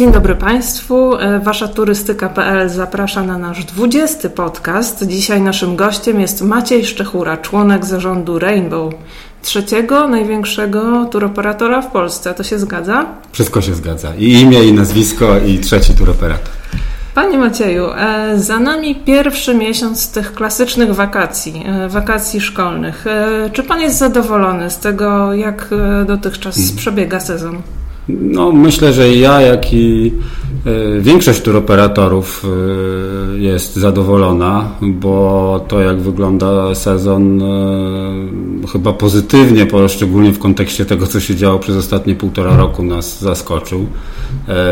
Dzień dobry Państwu. E, Wasza turystyka.pl zaprasza na nasz 20 podcast. Dzisiaj naszym gościem jest Maciej Szczechura, członek zarządu Rainbow, trzeciego największego turoperatora w Polsce. To się zgadza? Wszystko się zgadza. I imię, i nazwisko, i trzeci turoperator. Panie Macieju, e, za nami pierwszy miesiąc tych klasycznych wakacji, e, wakacji szkolnych. Czy Pan jest zadowolony z tego, jak dotychczas hmm. przebiega sezon? No, myślę, że ja, jak i e, większość turoperatorów e, jest zadowolona, bo to jak wygląda sezon e, chyba pozytywnie, szczególnie w kontekście tego, co się działo przez ostatnie półtora roku nas zaskoczył.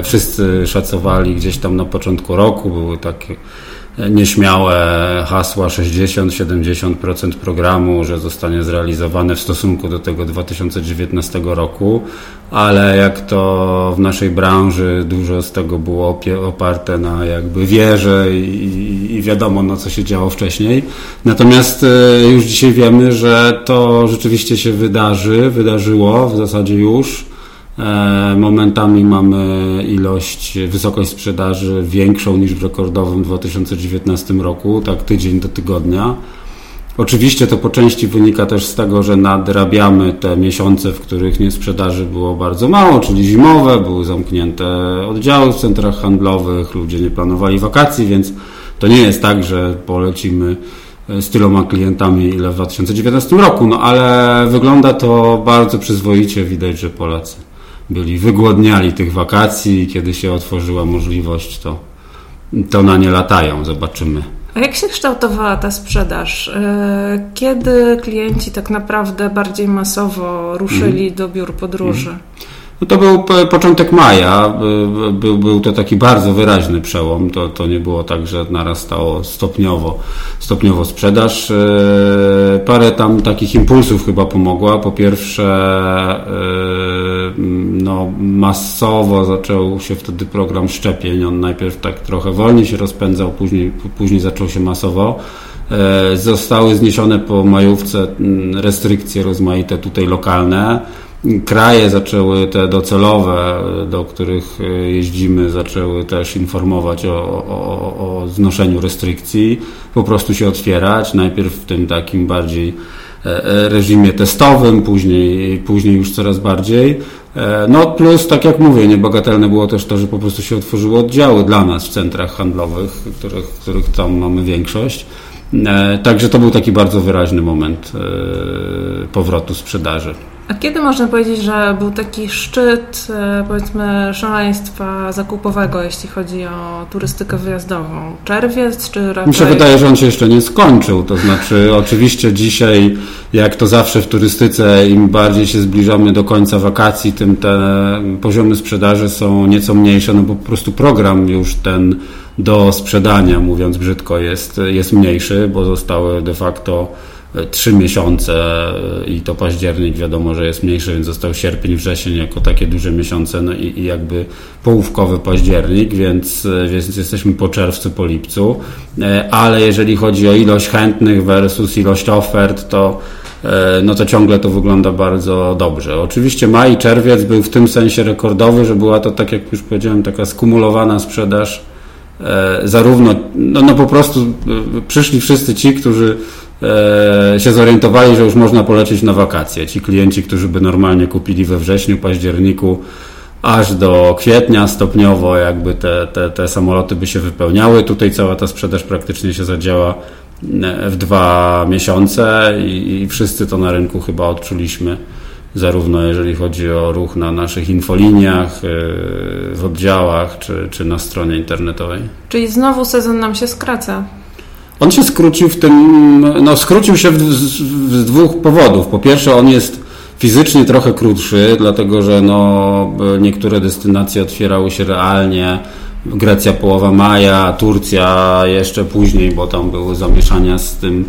Wszyscy szacowali gdzieś tam na początku roku, były takie nieśmiałe hasła 60-70% programu, że zostanie zrealizowane w stosunku do tego 2019 roku, ale jak to w naszej branży dużo z tego było oparte na jakby wierze i, i wiadomo no co się działo wcześniej. Natomiast e, już dzisiaj wiemy, że to rzeczywiście się wydarzy, wydarzyło w zasadzie już. E, momentami mamy ilość, wysokość sprzedaży większą niż w rekordowym 2019 roku, tak tydzień do tygodnia. Oczywiście to po części wynika też z tego, że nadrabiamy te miesiące, w których nie sprzedaży było bardzo mało, czyli zimowe, były zamknięte oddziały w centrach handlowych, ludzie nie planowali wakacji, więc to nie jest tak, że polecimy z tyloma klientami ile w 2019 roku, no ale wygląda to bardzo przyzwoicie, widać, że Polacy byli wygłodniali tych wakacji i kiedy się otworzyła możliwość, to, to na nie latają, zobaczymy. A jak się kształtowała ta sprzedaż? E, kiedy klienci tak naprawdę bardziej masowo ruszyli mm. do biur podróży? Mm. No to był początek maja, był, był to taki bardzo wyraźny przełom, to, to nie było tak, że narastało stopniowo, stopniowo sprzedaż. E, parę tam takich impulsów chyba pomogła. Po pierwsze, e, no, masowo zaczął się wtedy program szczepień. On najpierw tak trochę wolniej się rozpędzał, później, później zaczął się masowo. E, zostały zniesione po majówce restrykcje rozmaite tutaj lokalne kraje zaczęły te docelowe, do których e, jeździmy, zaczęły też informować o, o, o znoszeniu restrykcji, po prostu się otwierać, najpierw w tym takim bardziej e, e, reżimie testowym, później, później już coraz bardziej. No plus, tak jak mówię, niebagatelne było też to, że po prostu się otworzyły oddziały dla nas w centrach handlowych, których, których tam mamy większość. Także to był taki bardzo wyraźny moment powrotu sprzedaży. A kiedy można powiedzieć, że był taki szczyt, e, powiedzmy, szaleństwa zakupowego, jeśli chodzi o turystykę wyjazdową? Czerwiec czy raczej... Mi się wydaje, że on się jeszcze nie skończył. To znaczy, oczywiście dzisiaj, jak to zawsze w turystyce, im bardziej się zbliżamy do końca wakacji, tym te poziomy sprzedaży są nieco mniejsze, no bo po prostu program już ten do sprzedania, mówiąc brzydko, jest, jest mniejszy, bo zostały de facto trzy miesiące i to październik wiadomo, że jest mniejszy, więc został sierpień, wrzesień jako takie duże miesiące no i, i jakby połówkowy październik, więc, więc jesteśmy po czerwcu, po lipcu, e, ale jeżeli chodzi o ilość chętnych versus ilość ofert, to e, no to ciągle to wygląda bardzo dobrze. Oczywiście maj i czerwiec był w tym sensie rekordowy, że była to, tak jak już powiedziałem, taka skumulowana sprzedaż e, zarówno, no, no po prostu przyszli wszyscy ci, którzy E, się zorientowali, że już można polecieć na wakacje. Ci klienci, którzy by normalnie kupili we wrześniu, październiku, aż do kwietnia stopniowo jakby te, te, te samoloty by się wypełniały. Tutaj cała ta sprzedaż praktycznie się zadziała e, w dwa miesiące i, i wszyscy to na rynku chyba odczuliśmy zarówno jeżeli chodzi o ruch na naszych infoliniach, e, w oddziałach, czy, czy na stronie internetowej. Czyli znowu sezon nam się skraca. On się skrócił w tym, no skrócił się z dwóch powodów. Po pierwsze, on jest fizycznie trochę krótszy, dlatego że no, niektóre destynacje otwierały się realnie. Grecja połowa maja, Turcja jeszcze później, bo tam były zamieszania z tym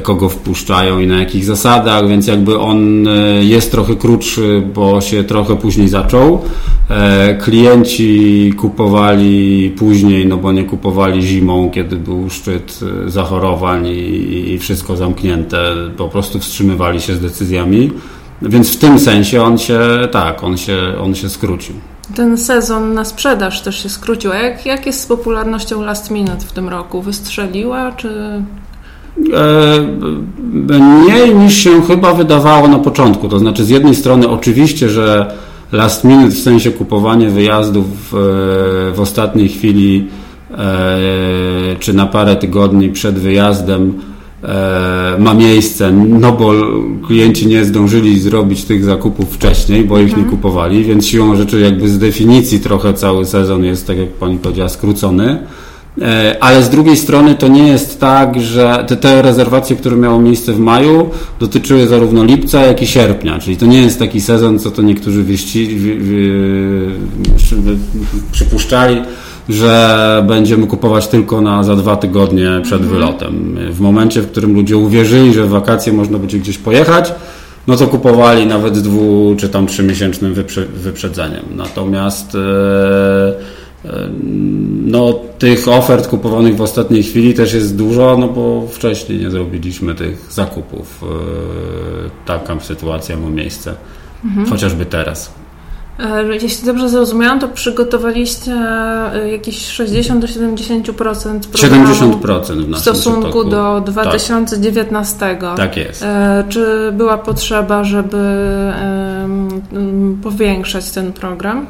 kogo wpuszczają i na jakich zasadach, więc jakby on e, jest trochę krótszy, bo się trochę później zaczął. E, klienci kupowali później, no bo nie kupowali zimą, kiedy był szczyt zachorowań i, wszystko zamknięte, po prostu wstrzymywali się z decyzjami. Więc w tym sensie on się, tak, on się, on się skrócił. Ten sezon na sprzedaż też się skrócił. A jak, jak jest z popularnością Last Minute w tym roku? Wystrzeliła, czy... E, mniej niż się chyba wydawało na początku. To znaczy, z jednej strony, oczywiście, że last minute w sensie kupowanie wyjazdów w, w ostatniej chwili e, czy na parę tygodni przed wyjazdem e, ma miejsce, no bo klienci nie zdążyli zrobić tych zakupów wcześniej, bo ich mhm. nie kupowali, więc siłą rzeczy jakby z definicji trochę cały sezon jest, tak jak pani powiedziała, skrócony. E, ale z drugiej strony to nie jest tak, że te, te rezerwacje, które miały miejsce w maju, dotyczyły zarówno lipca, jak i sierpnia. Czyli to nie jest taki sezon, co to niektórzy wieści, przypuszczali, że będziemy kupować tylko na za dwa tygodnie przed mhm. wylotem. W momencie, w którym ludzie uwierzyli, że w wakacje można będzie gdzieś pojechać, no to kupowali nawet dwu czy tam trzymiesięcznym wyprze, wyprzedzeniem. Natomiast e, no, tych ofert kupowanych w ostatniej chwili też jest dużo, no bo wcześniej nie zrobiliśmy tych zakupów. E, taka sytuacja ma miejsce, mhm. chociażby teraz. E, jeśli dobrze zrozumiałam, to przygotowaliście e, jakieś 60 do 70% programu 70% w, w stosunku do 2019. Tak. tak jest. Czy była potrzeba, żeby powiększać ten program?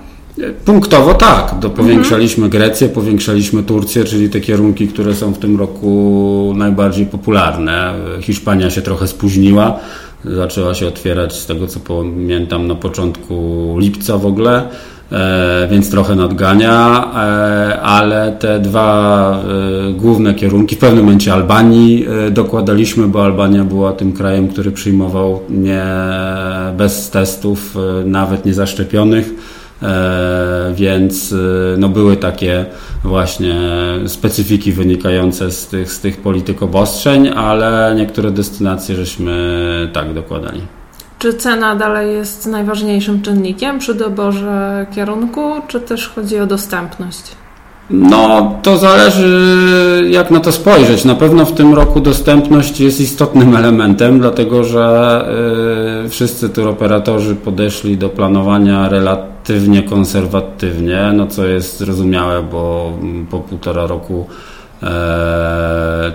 Punktowo tak. Powiększaliśmy Grecję, powiększaliśmy Turcję, czyli te kierunki, które są w tym roku najbardziej popularne. Hiszpania się trochę spóźniła. Zaczęła się otwierać z tego co pamiętam na początku lipca w ogóle, e, więc trochę nadgania, e, ale te dwa e, główne kierunki, w pewnym momencie Albanii dokładaliśmy, bo Albania była tym krajem, który przyjmował nie bez testów, nawet niezaszczepionych E, więc e, no, były takie właśnie specyfiki wynikające z tych, z tych polityk obostrzeń, ale niektóre destynacje żeśmy tak dokładali. Czy cena dalej jest najważniejszym czynnikiem przy doborze kierunku, czy też chodzi o dostępność? No, to zależy jak na to spojrzeć. Na pewno w tym roku dostępność jest istotnym elementem, dlatego że y, wszyscy turoperatorzy podeszli do planowania relatywnie konserwatywnie, no co jest zrozumiałe, bo po półtora roku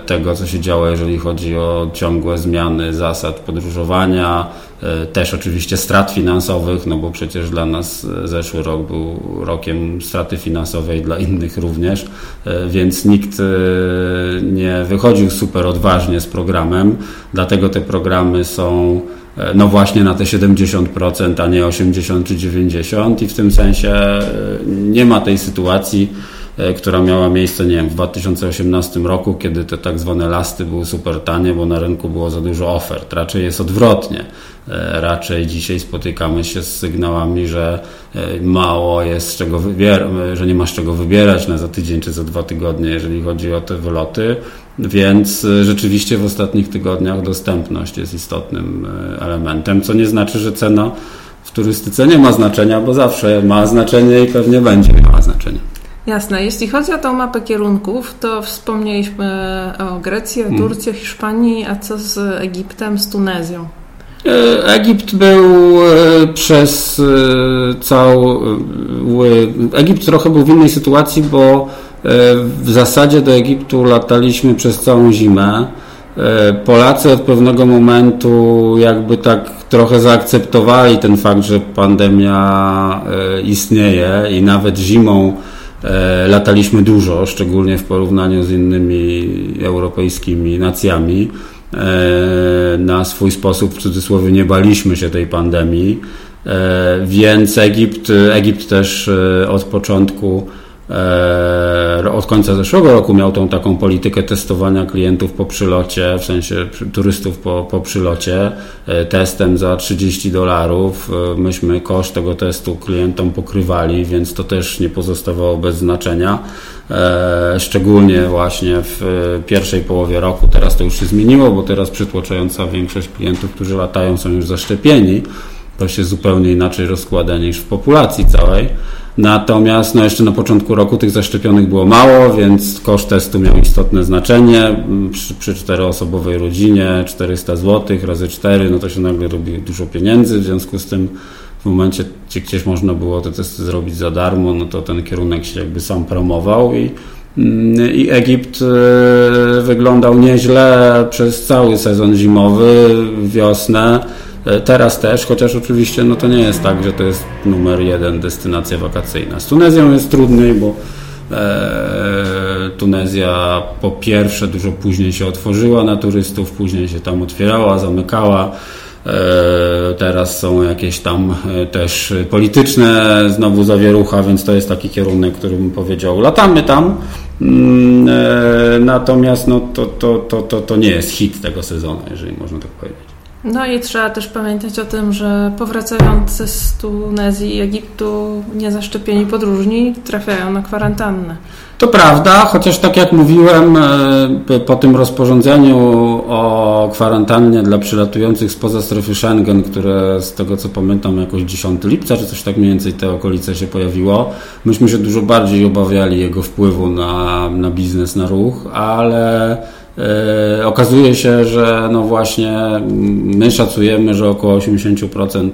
tego, co się działo, jeżeli chodzi o ciągłe zmiany zasad podróżowania, e, też oczywiście strat finansowych, no bo przecież dla nas zeszły rok był rokiem straty finansowej, dla innych również, e, więc nikt nie wychodził super odważnie z programem, dlatego te programy są no właśnie na te 70%, a nie 80 czy 90 i w tym sensie nie ma tej sytuacji, E, która miała miejsce, nie wiem, w 2018 roku, kiedy te tak zwane lasty były super tanie, bo na rynku było za dużo ofert. Raczej jest odwrotnie. E, raczej dzisiaj spotykamy się z sygnałami, że e, mało jest czego wybierać, że nie ma z czego wybierać na za tydzień czy za dwa tygodnie, jeżeli chodzi o te wyloty. Więc rzeczywiście w ostatnich tygodniach dostępność jest istotnym elementem, co nie znaczy, że cena w turystyce nie ma znaczenia, bo zawsze ma znaczenie i pewnie będzie miała znaczenie. Jasne. Jeśli chodzi o tą mapę kierunków, to wspomnieliśmy o Grecji, o hmm. Turcji, o Hiszpanii, a co z Egiptem, z Tunezją? E, Egipt był e, przez e, cały. Egipt trochę był w innej sytuacji, bo w zasadzie do Egiptu lataliśmy przez całą zimę. Polacy od pewnego momentu jakby tak trochę zaakceptowali ten fakt, że pandemia istnieje i nawet zimą E, lataliśmy dużo, szczególnie w porównaniu z innymi europejskimi nacjami. E, na swój sposób, w cudzysłowie, nie baliśmy się tej pandemii, e, więc Egipt, Egipt też od początku E, od końca zeszłego roku miał tą taką politykę testowania klientów po przylocie, w sensie turystów po, po przylocie, e, testem za 30 dolarów. E, myśmy koszt tego testu klientom pokrywali, więc to też nie pozostawało bez znaczenia. Szczególnie właśnie w pierwszej połowie roku. Teraz to już się zmieniło, bo teraz przytłaczająca większość klientów, którzy latają, są już zaszczepieni. To się zupełnie inaczej rozkłada niż w populacji całej. Natomiast no jeszcze na początku roku tych zaszczepionych było mało, więc koszt testu miał istotne znaczenie. Przy, przy czteroosobowej rodzinie 400 zł razy 4, no to się nagle robi dużo pieniędzy, w związku z tym w momencie, gdzie gdzieś można było te testy zrobić za darmo, no to ten kierunek się jakby sam promował i, mm, i Egipt e, wyglądał nieźle przez cały sezon zimowy, wiosnę. E, teraz też, chociaż oczywiście no to nie jest tak, że to jest numer jeden destynacja wakacyjna. Z Tunezją jest trudniej, bo e, Tunezja po pierwsze dużo później się otworzyła na turystów, później się tam otwierała, zamykała. E, teraz są jakieś tam też polityczne znowu zawierucha, więc to jest taki kierunek, który bym powiedział, latamy tam. Mm, natomiast no, to, to, to, to, to nie jest hit tego sezonu, jeżeli można tak powiedzieć. No i trzeba też pamiętać o tym, że powracający z Tunezji i Egiptu niezaszczepieni podróżni trafiają na kwarantannę. To prawda, chociaż tak jak mówiłem, e, po tym rozporządzeniu o kwarantannie dla przylatujących spoza strefy Schengen, które z tego co pamiętam jakoś 10 lipca, czy coś tak mniej więcej te okolice się pojawiło, myśmy się dużo bardziej obawiali jego wpływu na, na biznes, na ruch, ale okazuje się, że no właśnie my szacujemy, że około 80%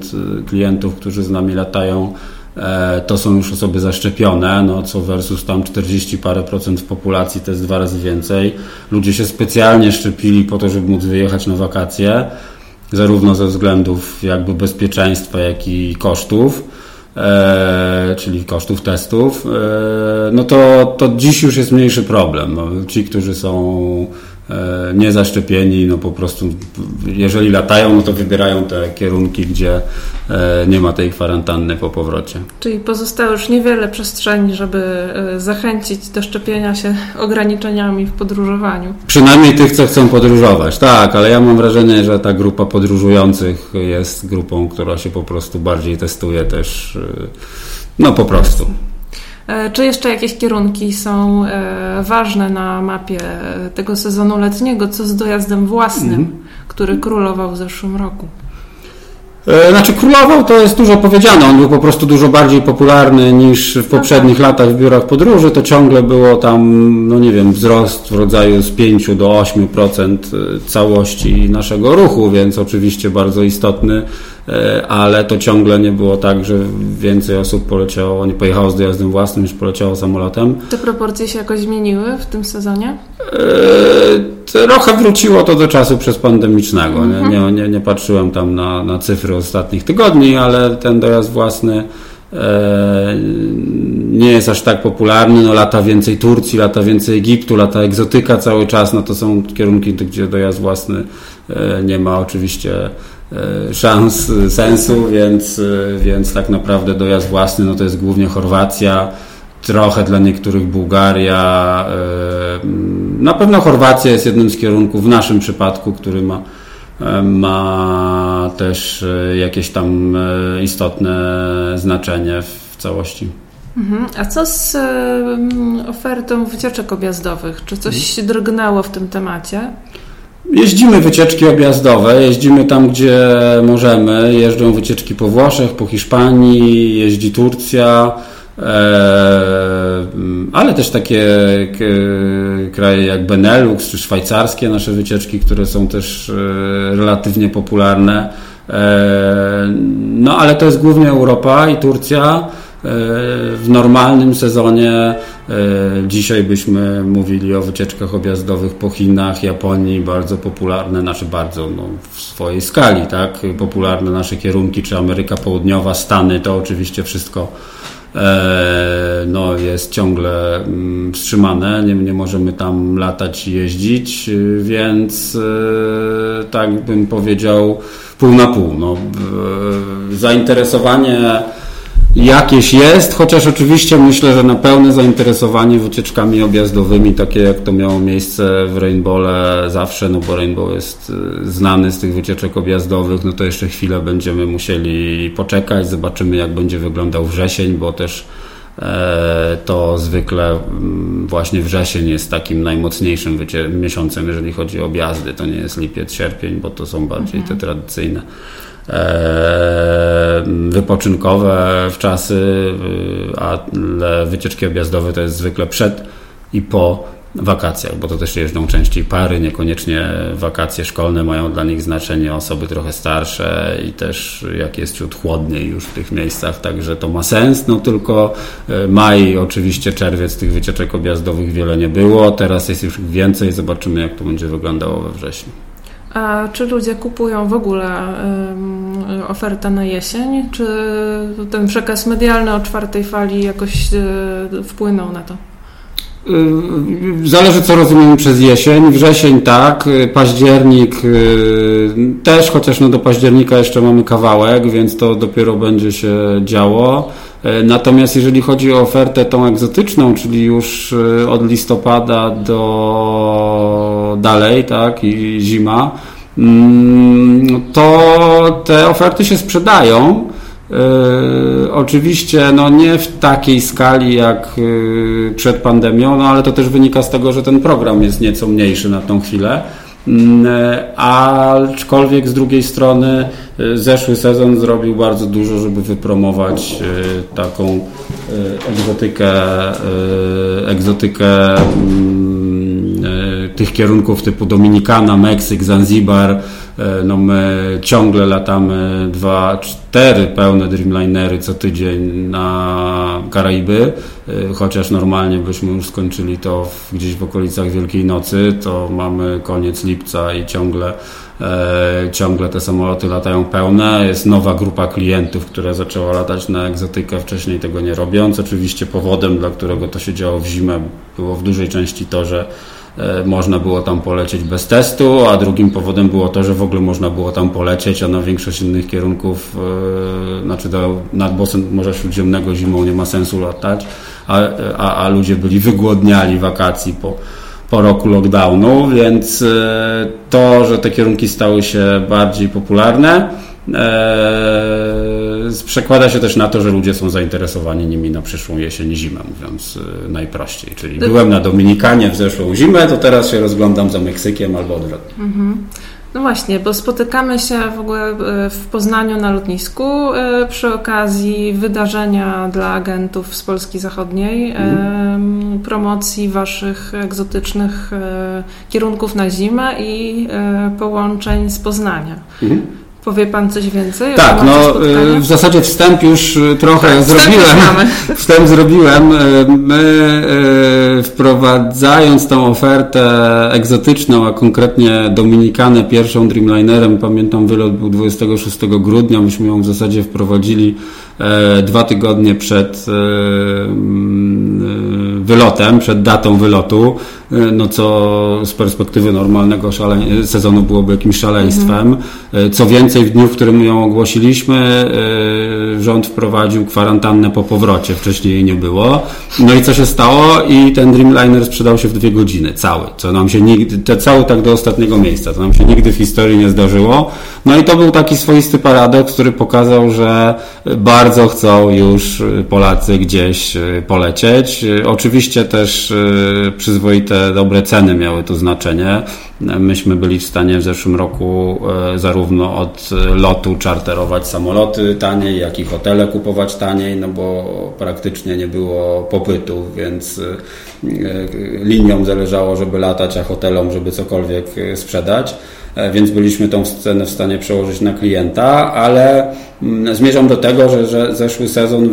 klientów, którzy z nami latają, E, to są już osoby zaszczepione, no co versus tam 40 parę procent w populacji, to jest dwa razy więcej. Ludzie się specjalnie szczepili po to, żeby móc wyjechać na wakacje, zarówno ze względów jakby bezpieczeństwa, jak i kosztów. E, czyli kosztów testów, e, no to, to dziś już jest mniejszy problem. No, ci, którzy są E, niezaszczepieni, no po prostu jeżeli latają, no to wybierają te kierunki, gdzie e, nie ma tej kwarantanny po powrocie. Czyli pozostało już niewiele przestrzeni, żeby e, zachęcić do szczepienia się ograniczeniami w podróżowaniu. Przynajmniej tych, co chcą podróżować, tak, ale ja mam wrażenie, że ta grupa podróżujących jest grupą, która się po prostu bardziej testuje też, no po prostu. E, czy jeszcze jakieś kierunki są e, ważne na mapie tego sezonu letniego? Co z dojazdem własnym, mm. który królował w zeszłym roku? E, znaczy królował to jest dużo powiedziane, on był po prostu dużo bardziej popularny niż w poprzednich no tak. latach w biurach podróży, to ciągle było tam, no nie wiem, wzrost w rodzaju z 5 do 8% całości naszego ruchu, więc oczywiście bardzo istotny E, ale to ciągle nie było tak, że więcej osób poleciało, nie pojechało z dojazdem własnym niż poleciało samolotem. Te proporcje się jakoś zmieniły w tym sezonie? E, trochę wróciło to do czasu przez pandemicznego. Mhm. Nie, nie, nie, patrzyłem tam na, na cyfry ostatnich tygodni, ale ten dojazd własny e, nie jest aż tak popularny. No, lata więcej Turcji, lata więcej Egiptu, lata egzotyka cały czas. No to są kierunki, gdzie dojazd własny nie ma oczywiście E, szans, sensu, więc, e, więc tak naprawdę dojazd własny no to jest głównie Chorwacja, trochę dla niektórych Bułgaria. E, na pewno Chorwacja jest jednym z kierunków w naszym przypadku, który ma, ma też jakieś tam istotne znaczenie w całości. Mhm. A co z ofertą wycieczek objazdowych? Czy coś mhm. drgnęło w tym temacie? Jeździmy wycieczki objazdowe, jeździmy tam, gdzie możemy. Jeżdżą wycieczki po Włoszech, po Hiszpanii, jeździ Turcja, e, ale też takie kraje jak Benelux czy szwajcarskie, nasze wycieczki, które są też e, relatywnie popularne. E, no ale to jest głównie Europa i Turcja. W normalnym sezonie e, dzisiaj byśmy mówili o wycieczkach objazdowych po Chinach, Japonii, bardzo popularne, znaczy bardzo no, w swojej skali, tak? Popularne nasze kierunki, czy Ameryka Południowa, Stany, to oczywiście wszystko e, no, jest ciągle mm, wstrzymane, nie, nie możemy tam latać i jeździć, więc e, tak bym powiedział pół na pół. No, zainteresowanie jakieś jest, chociaż oczywiście myślę, że na pełne zainteresowanie wycieczkami objazdowymi, takie jak to miało miejsce w Rainbowle zawsze, no bo Rainbow jest y, znany z tych wycieczek objazdowych, no to jeszcze chwilę będziemy musieli poczekać, zobaczymy jak będzie wyglądał wrzesień, bo też e, to zwykle mm, właśnie wrzesień jest takim najmocniejszym miesiącem, jeżeli chodzi o objazdy. To nie jest lipiec, sierpień, bo to są bardziej te mhm. tradycyjne E, wypoczynkowe w czasy, ale wycieczki objazdowe to jest zwykle przed i po wakacjach, bo to też jeżdżą częściej pary, niekoniecznie wakacje szkolne mają dla nich znaczenie, osoby trochę starsze i też jak jest ciut chłodniej już w tych miejscach, także to ma sens, no tylko e, maj, oczywiście czerwiec tych wycieczek objazdowych wiele nie było, teraz jest już więcej, zobaczymy jak to będzie wyglądało we wrześniu. A czy ludzie kupują w ogóle um, ofertę na jesień? Czy ten przekaz medialny o czwartej fali jakoś y, wpłynął na to? Y, zależy, co rozumiemy przez jesień. Wrzesień tak, y, październik też, chociaż no do października jeszcze mamy kawałek, więc to dopiero będzie się działo. Natomiast jeżeli chodzi o ofertę tą egzotyczną, czyli już od listopada do dalej, tak, i zima, to te oferty się sprzedają. Yy, oczywiście no nie w takiej skali jak yy, przed pandemią, no ale to też wynika z tego, że ten program jest nieco mniejszy na tą chwilę. Yy, aczkolwiek z drugiej strony zeszły sezon zrobił bardzo dużo, żeby wypromować taką egzotykę, egzotykę mm, tych kierunków typu Dominikana, Meksyk, Zanzibar, E, no my ciągle latamy dwa, cztery pełne Dreamlinery co tydzień na Karaiby, e, chociaż normalnie byśmy już skończyli to w, gdzieś w okolicach Wielkiej Nocy, to mamy koniec lipca i ciągle e, ciągle te samoloty latają pełne. Jest nowa grupa klientów, która zaczęła latać na egzotykę, wcześniej tego nie robiąc. Oczywiście powodem, dla którego to się działo w zimę, było w dużej części to, że można było tam polecieć bez testu, a drugim powodem było to, że w ogóle można było tam polecieć, a na większość innych kierunków, e, znaczy do, nad Bosem Morza Śródziemnego zimą nie ma sensu latać, a, a, a ludzie byli wygłodniali wakacji po, po roku lockdownu, więc e, to, że te kierunki stały się bardziej popularne, przekłada się też na to, że ludzie są zainteresowani nimi na przyszłą jesień i zimę, mówiąc e, najprościej. Czyli byłem na Dominikanie w zeszłą zimę, to teraz się rozglądam za Meksykiem albo odwrotnie. Mhm. No właśnie, bo spotykamy się w ogóle e, w Poznaniu na lotnisku e, przy okazji wydarzenia dla agentów z Polski Zachodniej, mhm. promocji waszych egzotycznych kierunków na zimę i połączeń z Poznania. Mhm. Powie Pan coś więcej? Tak, no y, w zasadzie wstęp już y, trochę tak, zrobiłem. Wstęp, wstęp zrobiłem. Y, my wprowadzając tą ofertę egzotyczną, a konkretnie Dominikanę pierwszą Dreamlinerem, pamiętam wylot był 26 grudnia, myśmy ją w zasadzie wprowadzili e, dwa tygodnie przed e, mm, wylotem, przed datą wylotu, e, no co z perspektywy normalnego sezonu byłoby jakimś szaleństwem. Mhm. Co więcej, w dniu, w którym ją ogłosiliśmy, rząd wprowadził kwarantannę po powrocie, wcześniej jej nie było. No i co się stało? I ten Dreamliner sprzedał się w dwie godziny, cały, co nam się nigdy, te cały tak do ostatniego miejsca, co nam się nigdy w historii nie zdarzyło. No i to był taki swoisty paradoks, który pokazał, że bardzo chcą już Polacy gdzieś polecieć. Oczywiście też e, przyzwoite, dobre ceny miały tu znaczenie. Myśmy byli w stanie w zeszłym roku e, zarówno od lotu czarterować samoloty taniej, jak i hotele kupować taniej, no bo praktycznie nie było popytu, więc e, liniom zależało, żeby latać, a hotelom, żeby cokolwiek e, sprzedać więc byliśmy tą cenę w stanie przełożyć na klienta, ale mm, zmierzam do tego, że, że zeszły sezon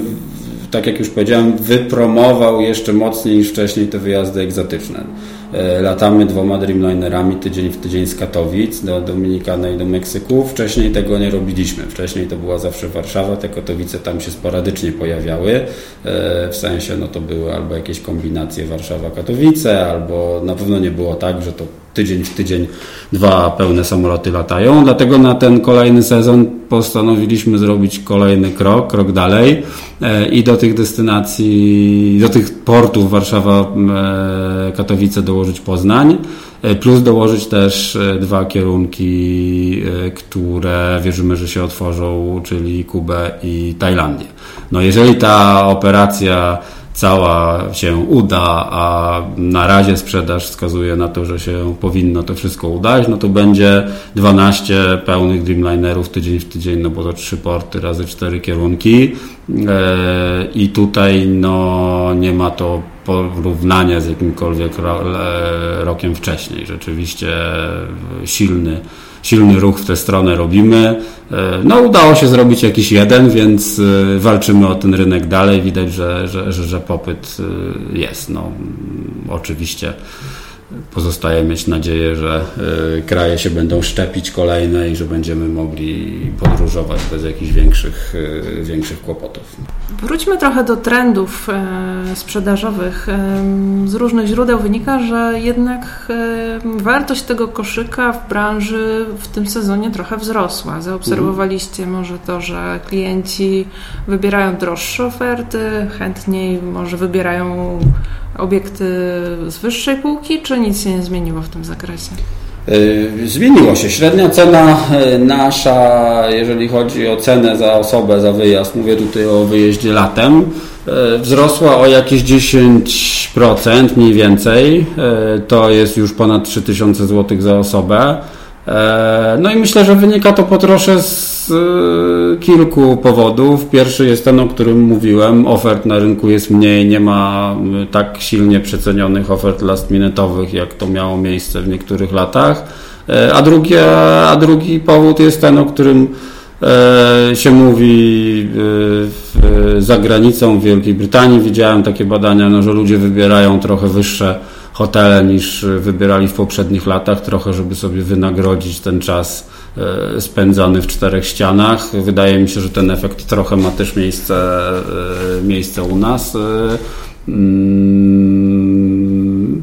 tak jak już powiedziałem, wypromował jeszcze mocniej niż wcześniej te wyjazdy egzotyczne. E, latamy dwoma Dreamlinerami tydzień w tydzień z Katowic do Dominikany i do Meksyku. Wcześniej tego nie robiliśmy. Wcześniej to była zawsze Warszawa, te Katowice tam się sporadycznie pojawiały. E, w sensie, no to były albo jakieś kombinacje Warszawa-Katowice, albo na pewno nie było tak, że to tydzień w tydzień dwa pełne samoloty latają. Dlatego na ten kolejny sezon postanowiliśmy zrobić kolejny krok, krok dalej e, i do tych destynacji, do tych portów Warszawa, e, Katowice dołożyć Poznań, e, plus dołożyć też dwa kierunki, które wierzymy, że się otworzą, czyli Kubę i Tajlandię. No jeżeli ta operacja cała się uda, a na razie sprzedaż wskazuje na to, że się powinno to wszystko udać, no to będzie 12 pełnych Dreamlinerów tydzień w tydzień, no bo to trzy porty razy cztery kierunki e, i tutaj no nie ma to porównania z jakimkolwiek rokiem wcześniej. Rzeczywiście silny, silny ruch w tę stronę robimy. No udało się zrobić jakiś jeden, więc walczymy o ten rynek dalej. Widać, że, że, że, że popyt jest. No, oczywiście Pozostaje mieć nadzieję, że y, kraje się będą szczepić kolejne i że będziemy mogli podróżować bez jakichś większych, y, większych kłopotów. Wróćmy trochę do trendów e, sprzedażowych. Z różnych źródeł wynika, że jednak wartość tego koszyka w branży w tym sezonie trochę wzrosła. Zaobserwowaliście może to, że klienci wybierają droższe oferty, chętniej może wybierają obiekty z wyższej półki, czy nic się nie zmieniło w tym zakresie? E, zmieniło się. Średnia cena e, nasza, jeżeli chodzi o cenę za osobę, za wyjazd, mówię tutaj o wyjeździe latem, e, wzrosła o jakieś 10% mniej więcej. To jest już ponad 3000 zł za osobę. E, no i myślę, że wynika to po trosze z e, kilku powodów. Pierwszy jest ten, o którym mówiłem. Ofert na rynku jest mniej, nie ma tak silnie przecenionych ofert last minute'owych, jak to miało miejsce w niektórych latach. E, a, drugie, a drugi powód jest ten, o którym się mówi za granicą w Wielkiej Brytanii. Widziałem takie badania, no, że ludzie wybierają trochę wyższe hotele niż wybierali w poprzednich latach, trochę żeby sobie wynagrodzić ten czas e, spędzony w czterech ścianach. Wydaje mi się, że ten efekt trochę ma też miejsce, e, miejsce u nas. E, mm,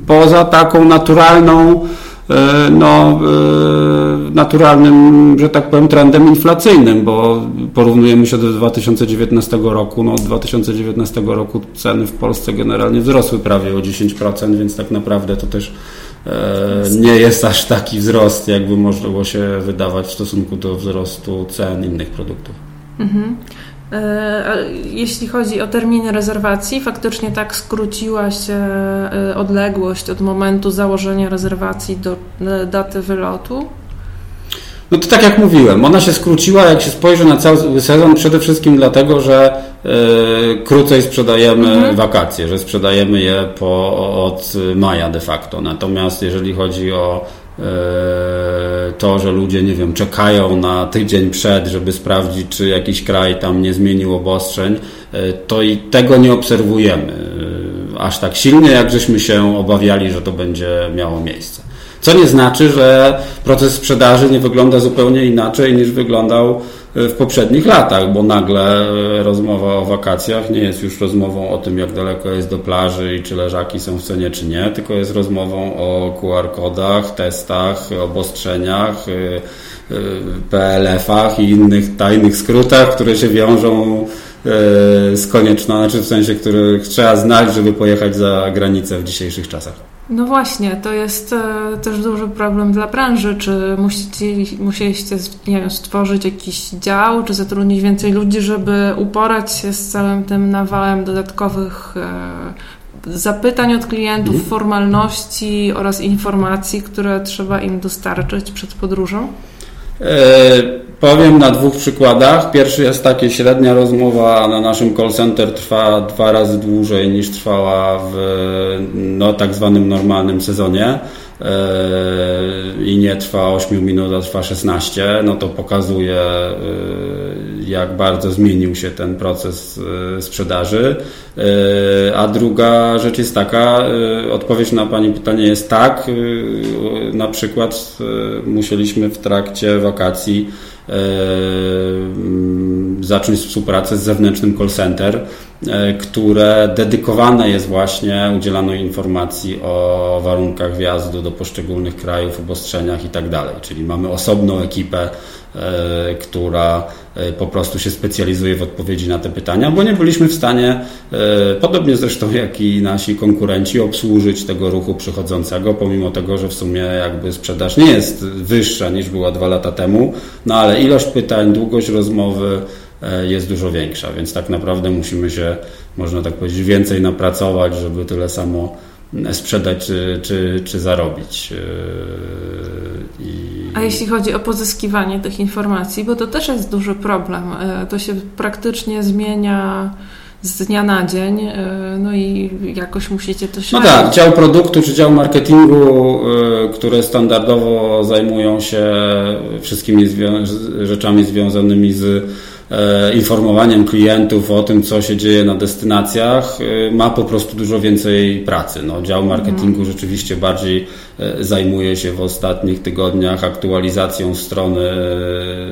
poza taką naturalną E, no, e, naturalnym, że tak powiem, trendem inflacyjnym, bo porównujemy się do 2019 roku. No, od 2019 roku ceny w Polsce generalnie wzrosły prawie o 10%, więc tak naprawdę to też e, nie jest aż taki wzrost, jakby można się wydawać w stosunku do wzrostu cen innych produktów. Mhm. E, jeśli chodzi o terminy rezerwacji, faktycznie tak skróciła się e, odległość od momentu założenia rezerwacji do daty wylotu? No to tak jak mówiłem, ona się skróciła, jak się spojrzy na cały sezon, przede wszystkim dlatego, że y, krócej sprzedajemy mhm. wakacje, że sprzedajemy je po, od maja de facto. Natomiast jeżeli chodzi o E, to, że ludzie, nie wiem, czekają na tydzień przed, żeby sprawdzić, czy jakiś kraj tam nie zmienił obostrzeń, e, to i tego nie obserwujemy aż tak silnie, jak żeśmy się obawiali, że to będzie miało miejsce. Co nie znaczy, że proces sprzedaży nie wygląda zupełnie inaczej niż wyglądał w poprzednich latach, bo nagle rozmowa o wakacjach nie jest już rozmową o tym, jak daleko jest do plaży i czy leżaki są w cenie, czy nie, tylko jest rozmową o QR-kodach, testach, obostrzeniach, y, PLF-ach i innych tajnych skrótach, które się wiążą z koniecznością, znaczy w sensie, których trzeba znać, żeby pojechać za granicę w dzisiejszych czasach. No właśnie, to jest e, też duży problem dla branży. Czy musicie, musieliście nie wiem, stworzyć jakiś dział, czy zatrudnić więcej ludzi, żeby uporać się z całym tym nawałem dodatkowych e, zapytań od klientów, mhm. formalności oraz informacji, które trzeba im dostarczyć przed podróżą? E Powiem na dwóch przykładach. Pierwszy jest taki, średnia rozmowa na naszym call center trwa dwa razy dłużej niż trwała w no, tak zwanym normalnym sezonie i nie trwa 8 minut, a trwa 16, no to pokazuje e, jak bardzo zmienił się ten proces e, sprzedaży. A druga rzecz jest taka, odpowiedź na Pani pytanie jest tak, na przykład musieliśmy w trakcie wakacji zacząć współpracę z zewnętrznym call center, które dedykowane jest właśnie udzielaniu informacji o warunkach wjazdu do poszczególnych krajów, obostrzeniach itd. Tak Czyli mamy osobną ekipę, e, która e, po prostu się specjalizuje w odpowiedzi na te pytania, bo nie byliśmy w stanie, podobnie zresztą jak i nasi konkurenci, obsłużyć tego ruchu przychodzącego, pomimo tego, że w sumie jakby sprzedaż nie jest wyższa niż była dwa lata temu, no ale ilość pytań, długość rozmowy, E, jest dużo większa, więc tak naprawdę musimy się, można tak powiedzieć, więcej napracować, żeby tyle samo sprzedać czy, czy, czy zarobić. E, I... A jeśli chodzi o pozyskiwanie tych informacji, bo to też jest duży problem. E, to się praktycznie zmienia z dnia na dzień, no i jakoś musicie to śledzić. No tak, dział produktu czy dział marketingu, które standardowo zajmują się wszystkimi rzeczami związanymi z E, informowaniem klientów o tym, co się dzieje na destynacjach, e, ma po prostu dużo więcej pracy. No, dział marketingu rzeczywiście bardziej e, zajmuje się w ostatnich tygodniach aktualizacją strony,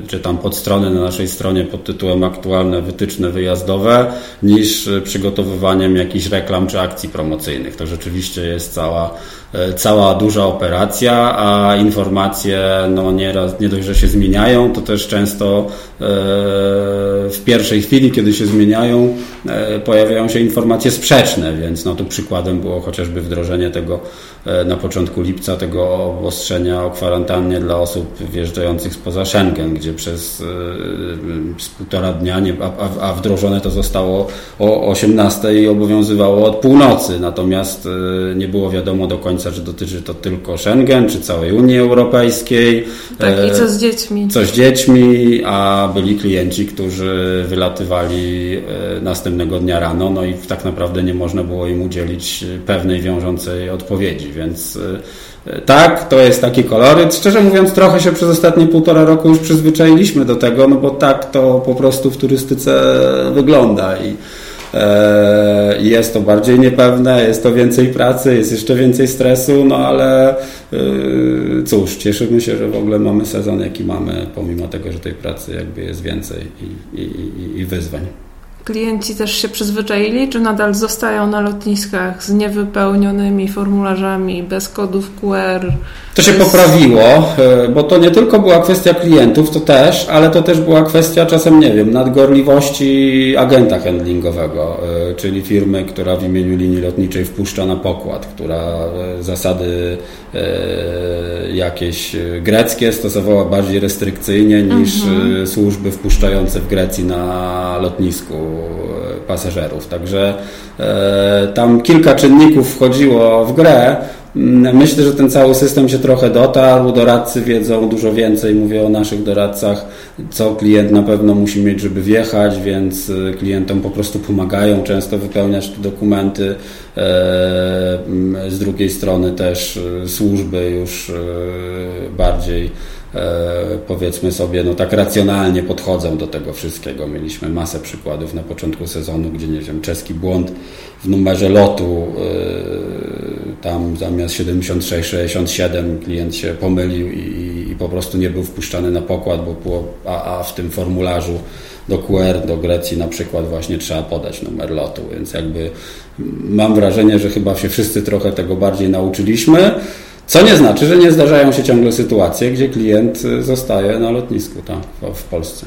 czy tam podstrony na naszej stronie pod tytułem aktualne wytyczne wyjazdowe, niż przygotowywaniem jakichś reklam czy akcji promocyjnych. To rzeczywiście jest cała E, cała duża operacja, a informacje no nie, raz, nie dość, że się zmieniają, to też często e, w pierwszej chwili, kiedy się zmieniają, e, pojawiają się informacje sprzeczne, więc no tu przykładem było chociażby wdrożenie tego na początku lipca tego obostrzenia o kwarantannie dla osób wjeżdżających spoza Schengen, gdzie przez z półtora dnia, nie, a, a wdrożone to zostało o 18 i obowiązywało od północy, natomiast nie było wiadomo do końca czy dotyczy to tylko Schengen, czy całej Unii Europejskiej. Tak, i co z dziećmi? Co z dziećmi, a byli klienci, którzy wylatywali e, następnego dnia rano, no i tak naprawdę nie można było im udzielić pewnej wiążącej odpowiedzi, więc e, tak, to jest taki koloryt. Szczerze mówiąc, trochę się przez ostatnie półtora roku już przyzwyczailiśmy do tego, no bo tak to po prostu w turystyce wygląda i E, jest to bardziej niepewne, jest to więcej pracy, jest jeszcze więcej stresu, no ale e, cóż, cieszymy się, że w ogóle mamy sezon, jaki mamy, pomimo tego, że tej pracy jakby jest więcej i, i, i wyzwań. Klienci też się przyzwyczaili, czy nadal zostają na lotniskach z niewypełnionymi formularzami, bez kodów QR? To się poprawiło, e, bo to nie tylko była kwestia klientów, to też, ale to też była kwestia czasem, nie wiem, nadgorliwości agenta handlingowego, e, czyli firmy, która w imieniu linii lotniczej wpuszcza na pokład, która e, zasady jakieś greckie stosowała bardziej restrykcyjnie niż mhm. służby wpuszczające w Grecji na lotnisku pasażerów. Także tam kilka czynników wchodziło w grę, Myślę, że ten cały system się trochę dotarł. Doradcy wiedzą dużo więcej. Mówię o naszych doradcach, co klient na pewno musi mieć, żeby wjechać, więc y, klientom po prostu pomagają często wypełniać te dokumenty. E, z drugiej strony też służby już bardziej E, powiedzmy sobie, no tak racjonalnie podchodzą do tego wszystkiego. Mieliśmy masę przykładów na początku sezonu, gdzie nie wiem, czeski błąd w numerze lotu, e, tam zamiast 76-67 klient się pomylił i, i, po prostu nie był wpuszczany na pokład, bo było, a, a w tym formularzu do QR, do Grecji na przykład właśnie trzeba podać numer lotu, więc jakby mam wrażenie, że chyba się wszyscy trochę tego bardziej nauczyliśmy. Co nie znaczy, że nie zdarzają się ciągle sytuacje, gdzie klient y, zostaje na lotnisku tak, w Polsce.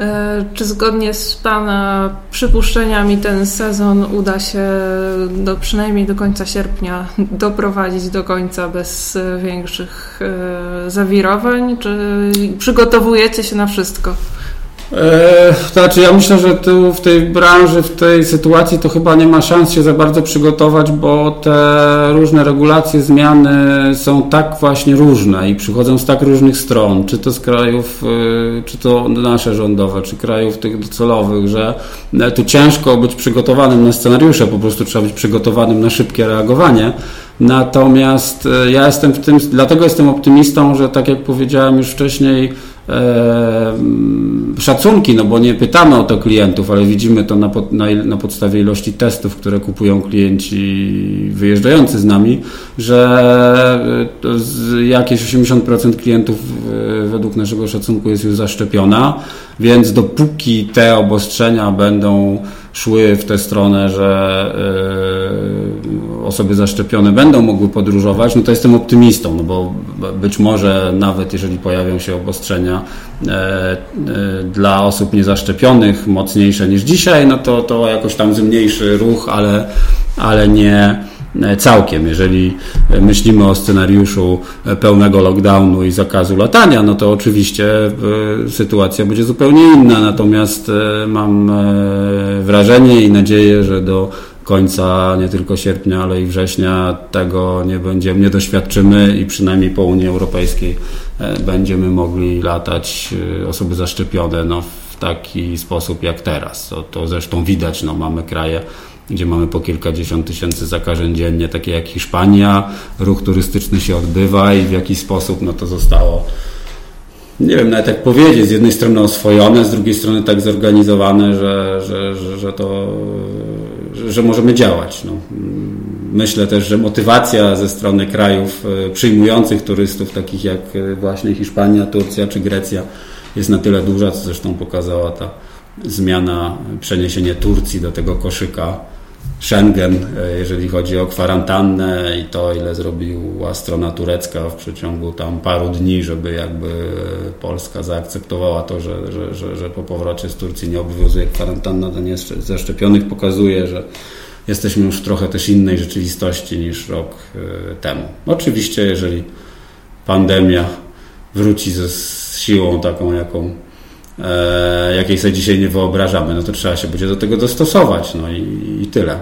E, czy zgodnie z Pana przypuszczeniami ten sezon uda się do, przynajmniej do końca sierpnia doprowadzić do końca bez większych e, zawirowań? Czy przygotowujecie się na wszystko? E, znaczy ja myślę, że tu w tej branży, w tej sytuacji to chyba nie ma szans się za bardzo przygotować, bo te różne regulacje, zmiany są tak właśnie różne i przychodzą z tak różnych stron, czy to z krajów, e, czy to nasze rządowe, czy krajów tych docelowych, że e, tu ciężko być przygotowanym na scenariusze, po prostu trzeba być przygotowanym na szybkie reagowanie. Natomiast ja jestem w tym, dlatego jestem optymistą, że tak jak powiedziałem już wcześniej, E, szacunki, no bo nie pytamy o to klientów, ale widzimy to na, pod, na, na, podstawie ilości testów, które kupują klienci wyjeżdżający z nami, że e, jakieś 80% klientów e, według naszego szacunku jest już zaszczepiona, więc dopóki te obostrzenia będą szły w tę stronę, że e, osoby zaszczepione będą mogły podróżować, no to jestem optymistą, no bo być może nawet jeżeli pojawią się obostrzenia e, e, dla osób niezaszczepionych mocniejsze niż dzisiaj, no to, to jakoś tam zmniejszy ruch, ale, ale nie całkiem. Jeżeli myślimy o scenariuszu pełnego lockdownu i zakazu latania, no to oczywiście e, sytuacja będzie zupełnie inna. Natomiast e, mam wrażenie i nadzieję, że do końca nie tylko sierpnia, ale i września tego nie będziemy, nie doświadczymy i przynajmniej po Unii Europejskiej będziemy mogli latać osoby zaszczepione no, taki sposób jak teraz. To, to zresztą widać, no, mamy kraje, gdzie mamy po kilkadziesiąt tysięcy zakażeń dziennie, takie jak Hiszpania, ruch turystyczny się odbywa i w jakiś sposób no, to zostało nie wiem nawet jak powiedzieć, z jednej strony oswojone, z drugiej strony tak zorganizowane, że, że, że, że to, że możemy działać. No. Myślę też, że motywacja ze strony krajów e, przyjmujących turystów, takich jak e, właśnie Hiszpania, Turcja czy Grecja, jest na tyle duża, co zresztą pokazała ta zmiana, przeniesienie Turcji do tego koszyka Schengen, e, jeżeli chodzi o kwarantannę i to, ile zrobiła strona turecka w przeciągu tam paru dni, żeby jakby Polska zaakceptowała to, że, że, że, że po powrocie z Turcji nie obowiązuje kwarantanna dla niezaszczepionych, pokazuje, że jesteśmy już w trochę też innej rzeczywistości niż rok e, temu. Oczywiście, jeżeli pandemia wróci ze siłą taką, jaką jakiej sobie dzisiaj nie wyobrażamy, no to trzeba się będzie do tego dostosować, no i, i tyle.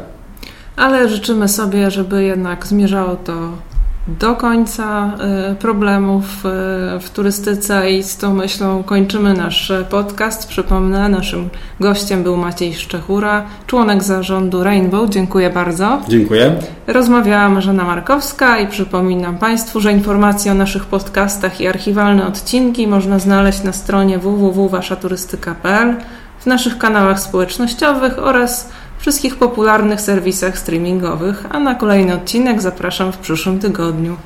Ale życzymy sobie, żeby jednak zmierzało to do końca y, problemów y, w turystyce i z tą myślą kończymy nasz podcast. Przypomnę, naszym gościem był Maciej Szczechura, członek zarządu Rainbow. Dziękuję bardzo. Dziękuję. Rozmawiała Marzena Markowska i przypominam Państwu, że informacje o naszych podcastach i archiwalne odcinki można znaleźć na stronie www.waszaturystyka.pl, w naszych kanałach społecznościowych oraz wszystkich popularnych serwisach streamingowych, a na kolejny odcinek zapraszam w przyszłym tygodniu.